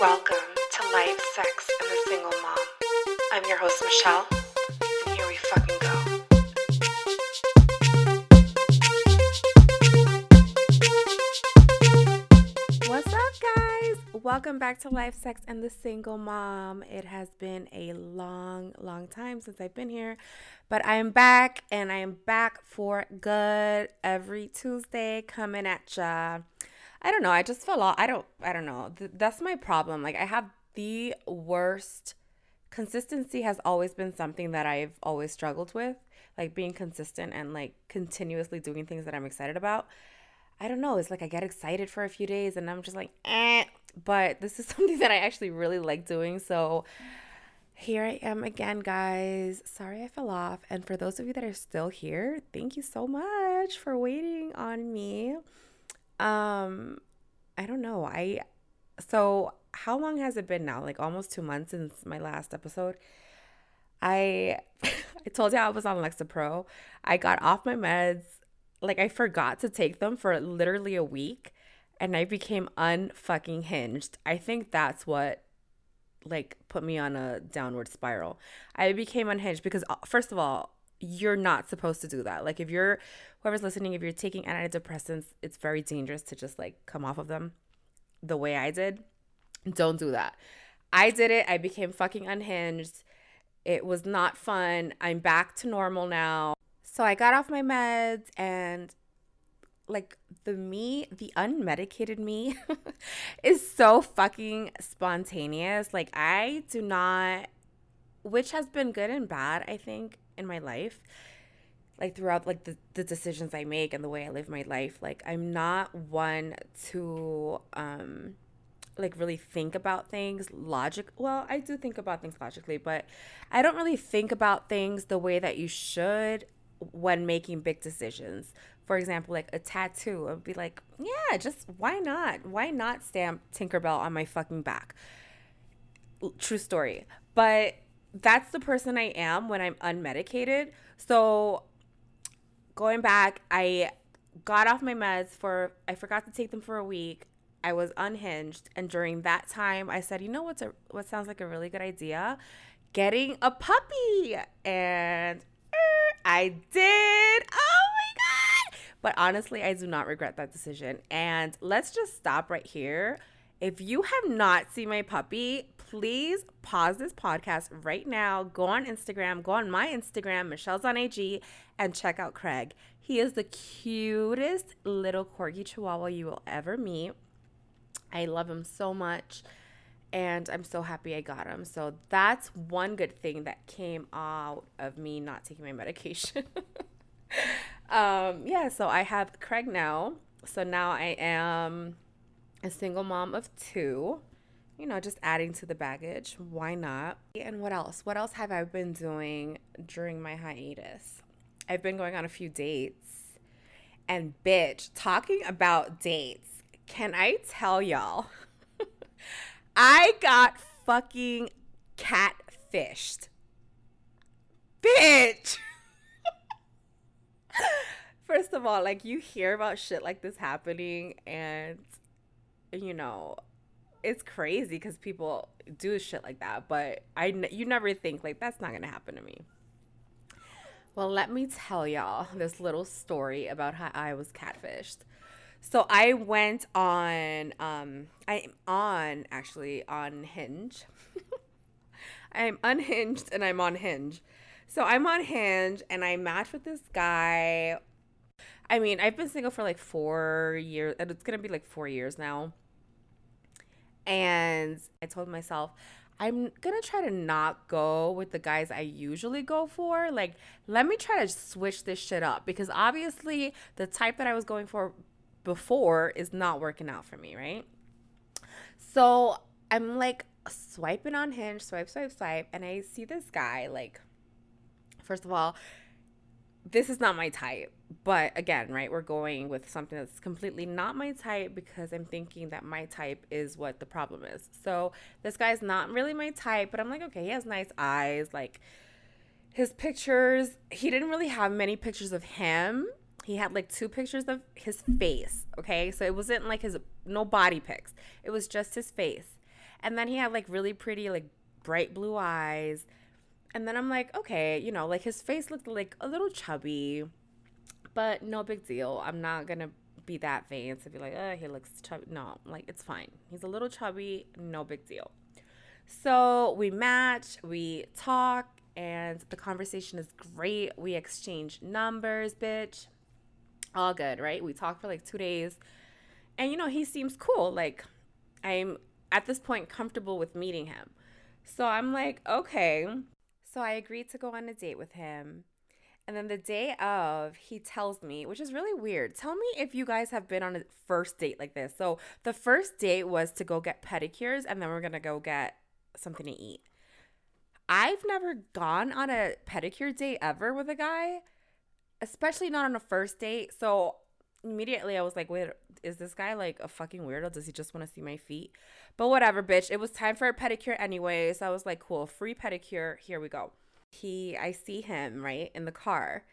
Welcome to Life, Sex, and the Single Mom. I'm your host, Michelle, and here we fucking go. What's up, guys? Welcome back to Life, Sex, and the Single Mom. It has been a long, long time since I've been here, but I am back and I am back for good every Tuesday coming at ya. I don't know. I just fell off. I don't, I don't know. Th- that's my problem. Like, I have the worst consistency has always been something that I've always struggled with, like being consistent and like continuously doing things that I'm excited about. I don't know. It's like I get excited for a few days and I'm just like, eh. But this is something that I actually really like doing. So here I am again, guys. Sorry I fell off. And for those of you that are still here, thank you so much for waiting on me. Um, I don't know. I so how long has it been now? Like almost two months since my last episode. I I told you I was on Lexapro. I got off my meds like I forgot to take them for literally a week and I became unfucking hinged. I think that's what like put me on a downward spiral. I became unhinged because uh, first of all, you're not supposed to do that. Like if you're whoever's listening, if you're taking antidepressants, it's very dangerous to just like come off of them the way I did. Don't do that. I did it. I became fucking unhinged. It was not fun. I'm back to normal now. So I got off my meds and like the me, the unmedicated me is so fucking spontaneous. Like I do not which has been good and bad, I think, in my life. Like throughout like the, the decisions I make and the way I live my life. Like I'm not one to um like really think about things logic well i do think about things logically but i don't really think about things the way that you should when making big decisions for example like a tattoo i'd be like yeah just why not why not stamp tinkerbell on my fucking back true story but that's the person i am when i'm unmedicated so going back i got off my meds for i forgot to take them for a week I was unhinged, and during that time, I said, "You know what's a what sounds like a really good idea? Getting a puppy." And er, I did. Oh my god! But honestly, I do not regret that decision. And let's just stop right here. If you have not seen my puppy, please pause this podcast right now. Go on Instagram, go on my Instagram, michellesonig, and check out Craig. He is the cutest little corgi chihuahua you will ever meet. I love him so much and I'm so happy I got him. So that's one good thing that came out of me not taking my medication. um, yeah, so I have Craig now. So now I am a single mom of two. You know, just adding to the baggage. Why not? And what else? What else have I been doing during my hiatus? I've been going on a few dates. And bitch, talking about dates can I tell y'all? I got fucking catfished. Bitch. First of all, like you hear about shit like this happening and you know, it's crazy cuz people do shit like that, but I you never think like that's not to happen to me. Well, let me tell y'all this little story about how I was catfished. So I went on um I'm on actually on Hinge. I'm unhinged and I'm on Hinge. So I'm on Hinge and I matched with this guy. I mean, I've been single for like 4 years and it's going to be like 4 years now. And I told myself I'm gonna try to not go with the guys I usually go for. Like, let me try to switch this shit up because obviously the type that I was going for before is not working out for me, right? So I'm like swiping on Hinge, swipe, swipe, swipe, and I see this guy. Like, first of all, this is not my type. But again, right, we're going with something that's completely not my type because I'm thinking that my type is what the problem is. So this guy's not really my type, but I'm like, okay, he has nice eyes. Like, his pictures, he didn't really have many pictures of him he had like two pictures of his face okay so it wasn't like his no body pics it was just his face And then he had like really pretty, like bright blue eyes. And then I'm like, okay, you know, like his face looked like a little chubby, but no big deal. I'm not gonna be that vain to be like, oh, he looks chubby. No, like it's fine. He's a little chubby, no big deal. So we match, we talk, and the conversation is great. We exchange numbers, bitch. All good, right? We talk for like two days. And you know, he seems cool. Like, I'm at this point comfortable with meeting him. So I'm like, okay. So I agreed to go on a date with him. And then the day of, he tells me, which is really weird. Tell me if you guys have been on a first date like this. So the first date was to go get pedicures, and then we're gonna go get something to eat. I've never gone on a pedicure date ever with a guy, especially not on a first date. So immediately I was like, wait, is this guy like a fucking weirdo? Does he just want to see my feet? But whatever, bitch. It was time for a pedicure anyway. So I was like, cool, free pedicure. Here we go. He, I see him right in the car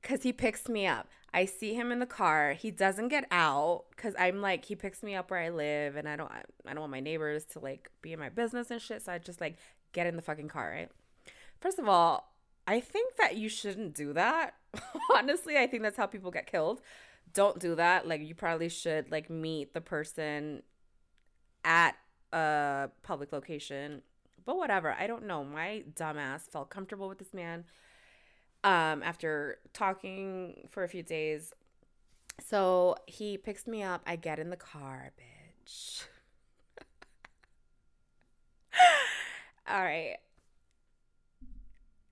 because he picks me up. I see him in the car. He doesn't get out because I'm like, he picks me up where I live, and I don't, I don't want my neighbors to like be in my business and shit. So I just like get in the fucking car, right? First of all, I think that you shouldn't do that. Honestly, I think that's how people get killed. Don't do that. Like you probably should like meet the person at a public location. But whatever. I don't know. My dumbass felt comfortable with this man um after talking for a few days. So he picks me up. I get in the car, bitch. All right.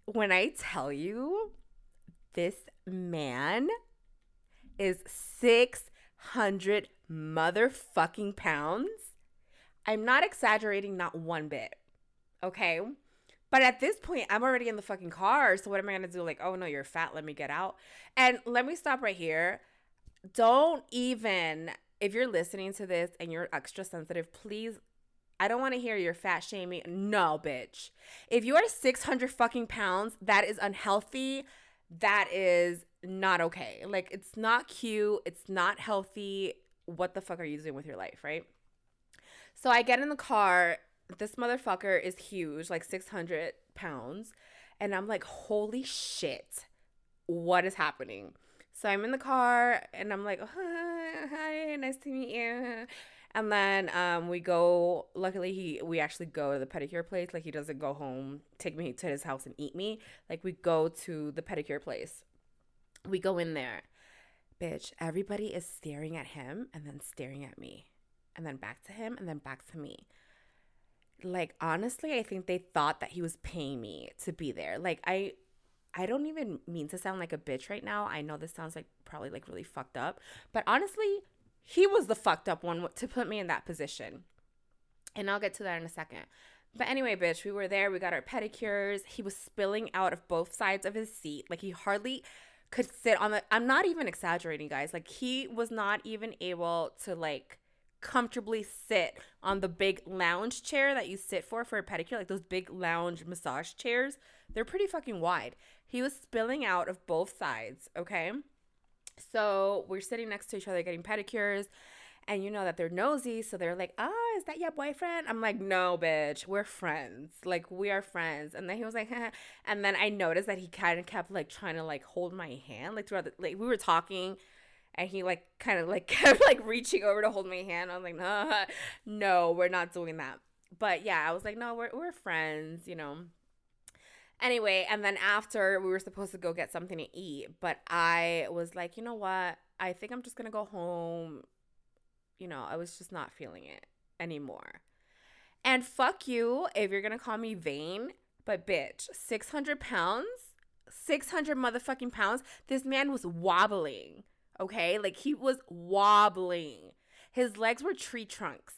When I tell you this man is 600 motherfucking pounds, I'm not exaggerating, not one bit. Okay. But at this point, I'm already in the fucking car. So what am I going to do? Like, oh no, you're fat. Let me get out. And let me stop right here. Don't even, if you're listening to this and you're extra sensitive, please I don't want to hear your fat shaming. No, bitch. If you are 600 fucking pounds, that is unhealthy. That is not okay. Like, it's not cute. It's not healthy. What the fuck are you doing with your life, right? So I get in the car. This motherfucker is huge, like 600 pounds. And I'm like, holy shit. What is happening? So I'm in the car and I'm like, oh, hi, nice to meet you. And then um, we go. Luckily, he we actually go to the pedicure place. Like he doesn't go home, take me to his house and eat me. Like we go to the pedicure place. We go in there, bitch. Everybody is staring at him and then staring at me, and then back to him and then back to me. Like honestly, I think they thought that he was paying me to be there. Like I I don't even mean to sound like a bitch right now. I know this sounds like probably like really fucked up, but honestly, he was the fucked up one to put me in that position. And I'll get to that in a second. But anyway, bitch, we were there. We got our pedicures. He was spilling out of both sides of his seat. Like he hardly could sit on the I'm not even exaggerating, guys. Like he was not even able to like comfortably sit on the big lounge chair that you sit for for a pedicure, like those big lounge massage chairs. They're pretty fucking wide. He was spilling out of both sides, okay? So we're sitting next to each other getting pedicures. And you know that they're nosy, so they're like, "Oh, is that your boyfriend?" I'm like, "No, bitch, we're friends. Like we are friends." And then he was like, and then I noticed that he kind of kept like trying to like hold my hand, like throughout the like we were talking, and he like kind of like kept like reaching over to hold my hand. I was like, "No, no, we're not doing that." But yeah, I was like, "No, we're we're friends," you know. Anyway, and then after we were supposed to go get something to eat, but I was like, you know what? I think I'm just gonna go home. You know, I was just not feeling it anymore. And fuck you if you're gonna call me vain, but bitch, 600 pounds, 600 motherfucking pounds. This man was wobbling, okay? Like he was wobbling. His legs were tree trunks.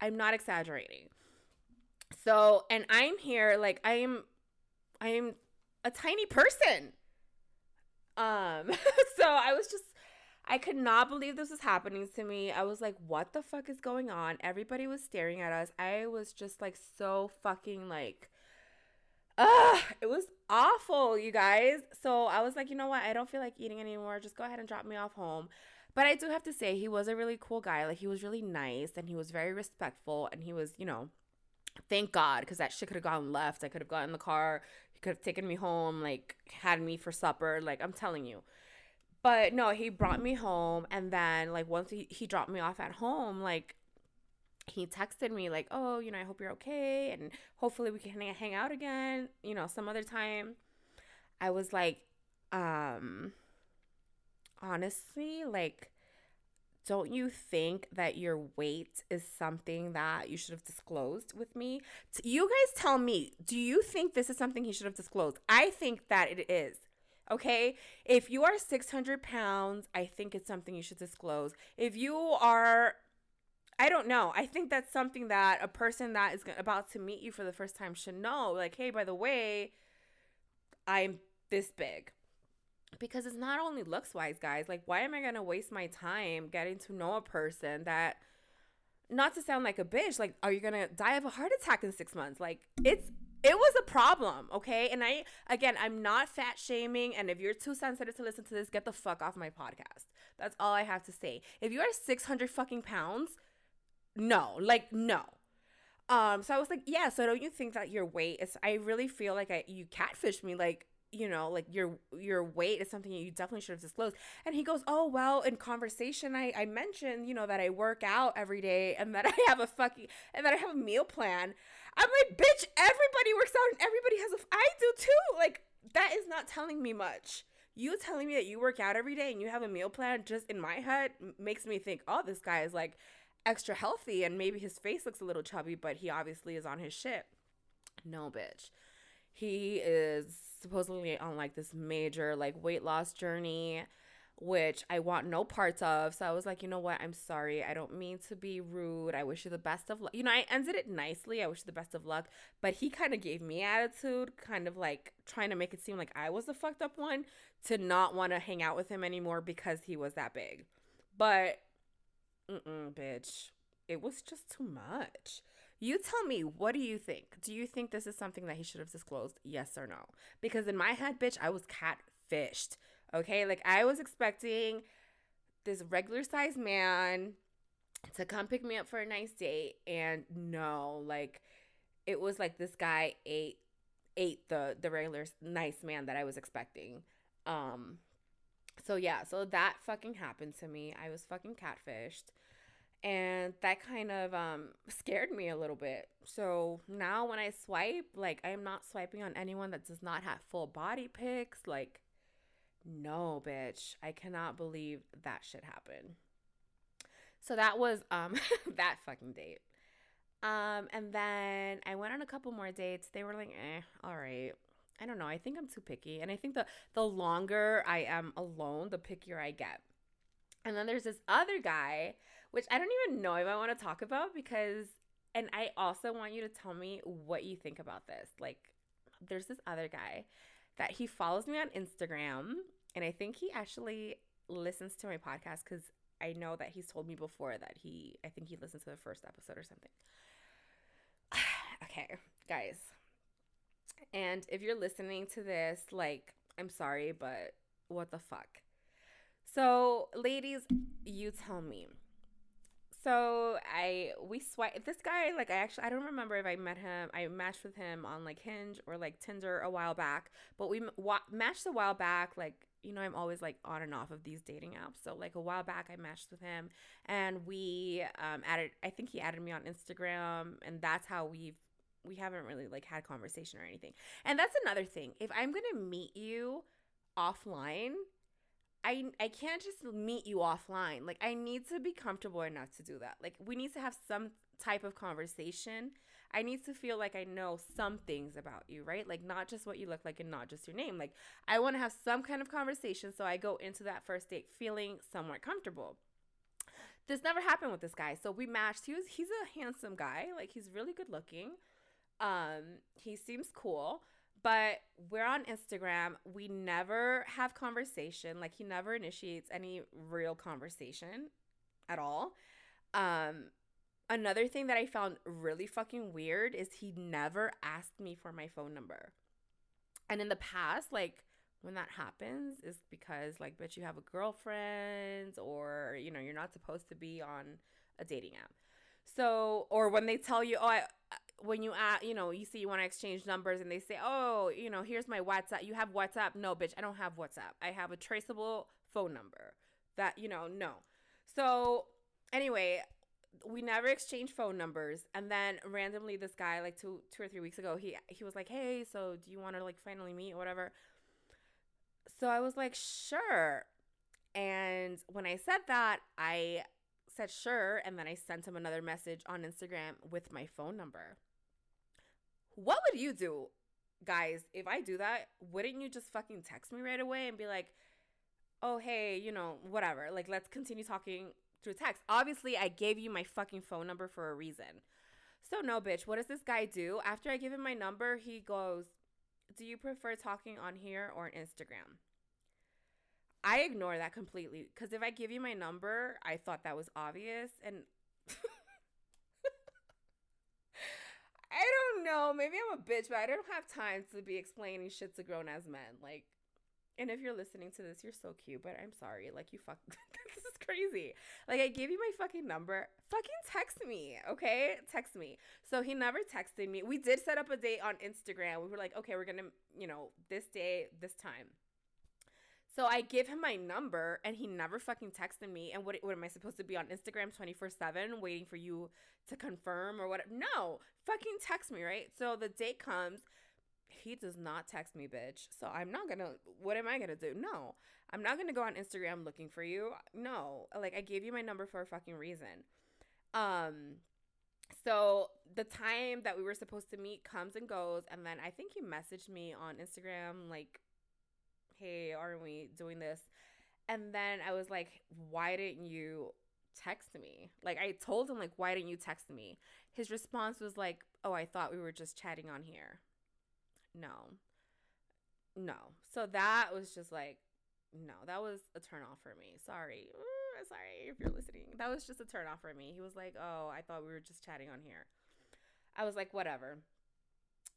I'm not exaggerating. So, and I'm here like I'm I'm a tiny person. Um so I was just I could not believe this was happening to me. I was like, what the fuck is going on? Everybody was staring at us. I was just like so fucking like Ugh, it was awful, you guys. So I was like, you know what? I don't feel like eating anymore. Just go ahead and drop me off home. But I do have to say, he was a really cool guy. Like, he was really nice and he was very respectful. And he was, you know, thank God, because that shit could have gone left. I could have gotten in the car. He could have taken me home, like, had me for supper. Like, I'm telling you. But no, he brought me home. And then, like, once he, he dropped me off at home, like, he texted me like, "Oh, you know, I hope you're okay and hopefully we can hang out again, you know, some other time." I was like, um honestly, like don't you think that your weight is something that you should have disclosed with me? You guys tell me, do you think this is something he should have disclosed? I think that it is. Okay. If you are 600 pounds, I think it's something you should disclose. If you are I don't know. I think that's something that a person that is about to meet you for the first time should know. Like, hey, by the way, I'm this big. Because it's not only looks wise, guys. Like, why am I going to waste my time getting to know a person that, not to sound like a bitch, like, are you going to die of a heart attack in six months? Like, it's, it was a problem, okay? And I, again, I'm not fat shaming. And if you're too sensitive to listen to this, get the fuck off my podcast. That's all I have to say. If you are 600 fucking pounds, no, like no. Um, so I was like, yeah. So don't you think that your weight is? I really feel like I you catfish me, like you know, like your your weight is something you definitely should have disclosed. And he goes, oh well. In conversation, I I mentioned you know that I work out every day and that I have a fucking and that I have a meal plan. I'm like, bitch, everybody works out and everybody has a. I do too. Like that is not telling me much. You telling me that you work out every day and you have a meal plan just in my head makes me think, oh, this guy is like extra healthy and maybe his face looks a little chubby, but he obviously is on his shit. No, bitch. He is supposedly on like this major like weight loss journey which I want no parts of. So I was like, you know what? I'm sorry. I don't mean to be rude. I wish you the best of luck. You know, I ended it nicely. I wish you the best of luck. But he kind of gave me attitude, kind of like trying to make it seem like I was the fucked up one to not want to hang out with him anymore because he was that big. But Mm-mm, bitch. It was just too much. You tell me, what do you think? Do you think this is something that he should have disclosed? Yes or no? Because in my head, bitch, I was catfished. Okay? Like, I was expecting this regular sized man to come pick me up for a nice date. And no, like, it was like this guy ate ate the the regular nice man that I was expecting. Um so yeah, so that fucking happened to me. I was fucking catfished. And that kind of um scared me a little bit. So now when I swipe, like I am not swiping on anyone that does not have full body pics. Like, no, bitch. I cannot believe that shit happened. So that was um that fucking date. Um, and then I went on a couple more dates. They were like, eh, all right. I don't know. I think I'm too picky. And I think the the longer I am alone, the pickier I get. And then there's this other guy, which I don't even know if I want to talk about because and I also want you to tell me what you think about this. Like there's this other guy that he follows me on Instagram and I think he actually listens to my podcast cuz I know that he's told me before that he I think he listened to the first episode or something. okay, guys and if you're listening to this, like, I'm sorry, but what the fuck? So, ladies, you tell me. So I we swipe this guy like I actually I don't remember if I met him I matched with him on like Hinge or like Tinder a while back but we wa- matched a while back like you know I'm always like on and off of these dating apps so like a while back I matched with him and we um added I think he added me on Instagram and that's how we've we haven't really like had conversation or anything. And that's another thing. If I'm going to meet you offline, I I can't just meet you offline. Like I need to be comfortable enough to do that. Like we need to have some type of conversation. I need to feel like I know some things about you, right? Like not just what you look like and not just your name. Like I want to have some kind of conversation so I go into that first date feeling somewhat comfortable. This never happened with this guy. So we matched. He was he's a handsome guy. Like he's really good looking. Um, he seems cool, but we're on Instagram. We never have conversation. Like he never initiates any real conversation at all. Um, another thing that I found really fucking weird is he never asked me for my phone number. And in the past, like when that happens is because like bitch you have a girlfriend or you know you're not supposed to be on a dating app so or when they tell you oh i when you uh, you know you see you want to exchange numbers and they say oh you know here's my whatsapp. You have whatsapp? No bitch i don't have whatsapp. I have a traceable phone number that you know no. So anyway we never exchanged phone numbers. And then randomly this guy like two two or three weeks ago he he was like hey so do you want to like finally meet or whatever? So i was like sure. And when i said that i said sure. And then i sent him another message on instagram with my phone number what would you do guys if i do that wouldn't you just fucking text me right away and be like oh hey you know whatever like let's continue talking through text. Obviously, I gave you my fucking phone number for a reason. So, no, bitch, what does this guy do? After I give him my number, he goes, Do you prefer talking on here or on Instagram? I ignore that completely because if I give you my number, I thought that was obvious. And I don't know. Maybe I'm a bitch, but I don't have time to be explaining shit to grown ass men. Like, and if you're listening to this, you're so cute, but I'm sorry. Like, you fuck. this is crazy. Like, I gave you my fucking number. Fucking text me, okay? Text me. So he never texted me. We did set up a date on Instagram. We were like, okay, we're gonna, you know, this day, this time. So I give him my number and he never fucking texted me. And what, what am I supposed to be on Instagram 24 7 waiting for you to confirm or what? No, fucking text me, right? So the date comes he does not text me, bitch. So I'm not gonna, what am I gonna do? No, I'm not gonna go on Instagram looking for you. No, like I gave you my number for a fucking reason. Um, so the time that we were supposed to meet comes and goes. And then I think he messaged me on Instagram, like, hey, aren't we doing this? And then I was like, why didn't you text me? Like, I told him, like, why didn't you text me? His response was like, oh, I thought we were just chatting on here no. No. So that was just like, no, that was a turn off for me. Sorry. Ooh, sorry if you're listening. That was just a turn off for me. He was like, oh, I thought we were just chatting on here. I was like, whatever.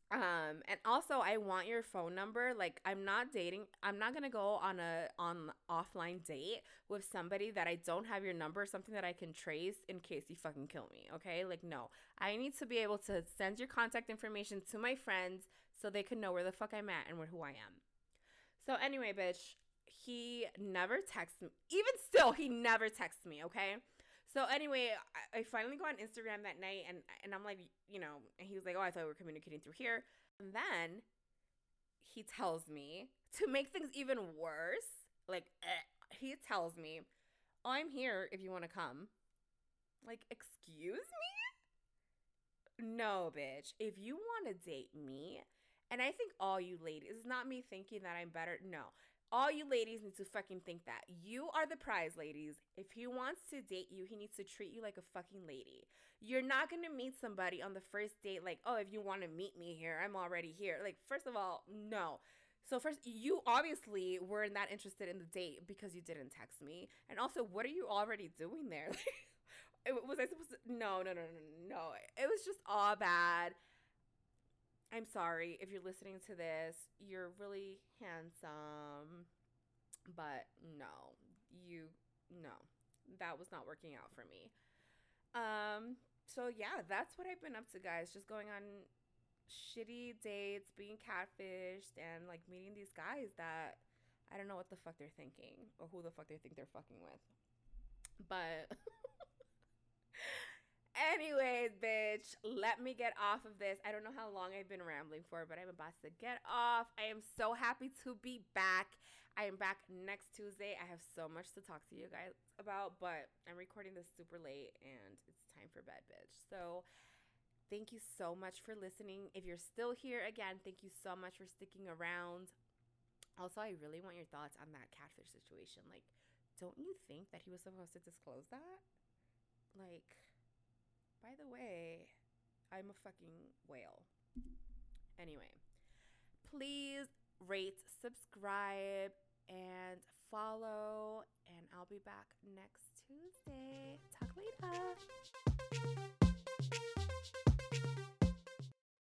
Um, and also I want your phone number. Like I'm not dating I'm not gonna go on a on offline date with somebody that I don't have your number, something that I can trace in case you fucking kill me. Okay? Like no. I need to be able to send your contact information to my friends so they can know where the fuck I'm at and who I am. So anyway, bitch, he never texts me. Even still, he never texts me, okay? So anyway, I, I, finally go on Instagram that night and and I'm like, you know, and he was like, "Oh, I thought we were communicating through here." And then he tells me to make things even worse, like eh, he tells me, "I'm here if you want to come." Like, excuse me? No, bitch. If you want to date me, and I think all you ladies, it's not me thinking that I'm better. No, all you ladies need to fucking think that. You are the prize, ladies. If he wants to date you, he needs to treat you like a fucking lady. You're not gonna meet somebody on the first date like, oh, if you wanna meet me here, I'm already here. Like, first of all, no. So first, you obviously were not interested in the date because you didn't text me. And also, what are you already doing there? was I supposed to? No, no, no, no, no. It was just all bad. I'm sorry if you're listening to this. You're really handsome. But no, you no. That was not working out for me. Um so yeah, that's what I've been up to guys, just going on shitty dates, being catfished and like meeting these guys that I don't know what the fuck they're thinking or who the fuck they think they're fucking with. But Anyways, bitch, let me get off of this. I don't know how long I've been rambling for, but I'm about to get off. I am so happy to be back. I am back next Tuesday. I have so much to talk to you guys about, but I'm recording this super late and it's time for bed, bitch. So, thank you so much for listening. If you're still here, again, thank you so much for sticking around. Also, I really want your thoughts on that catfish situation. Like, don't you think that he was supposed to disclose that? Like, by the way, I'm a fucking whale. Anyway, please rate, subscribe, and follow. And I'll be back next Tuesday. Talk later.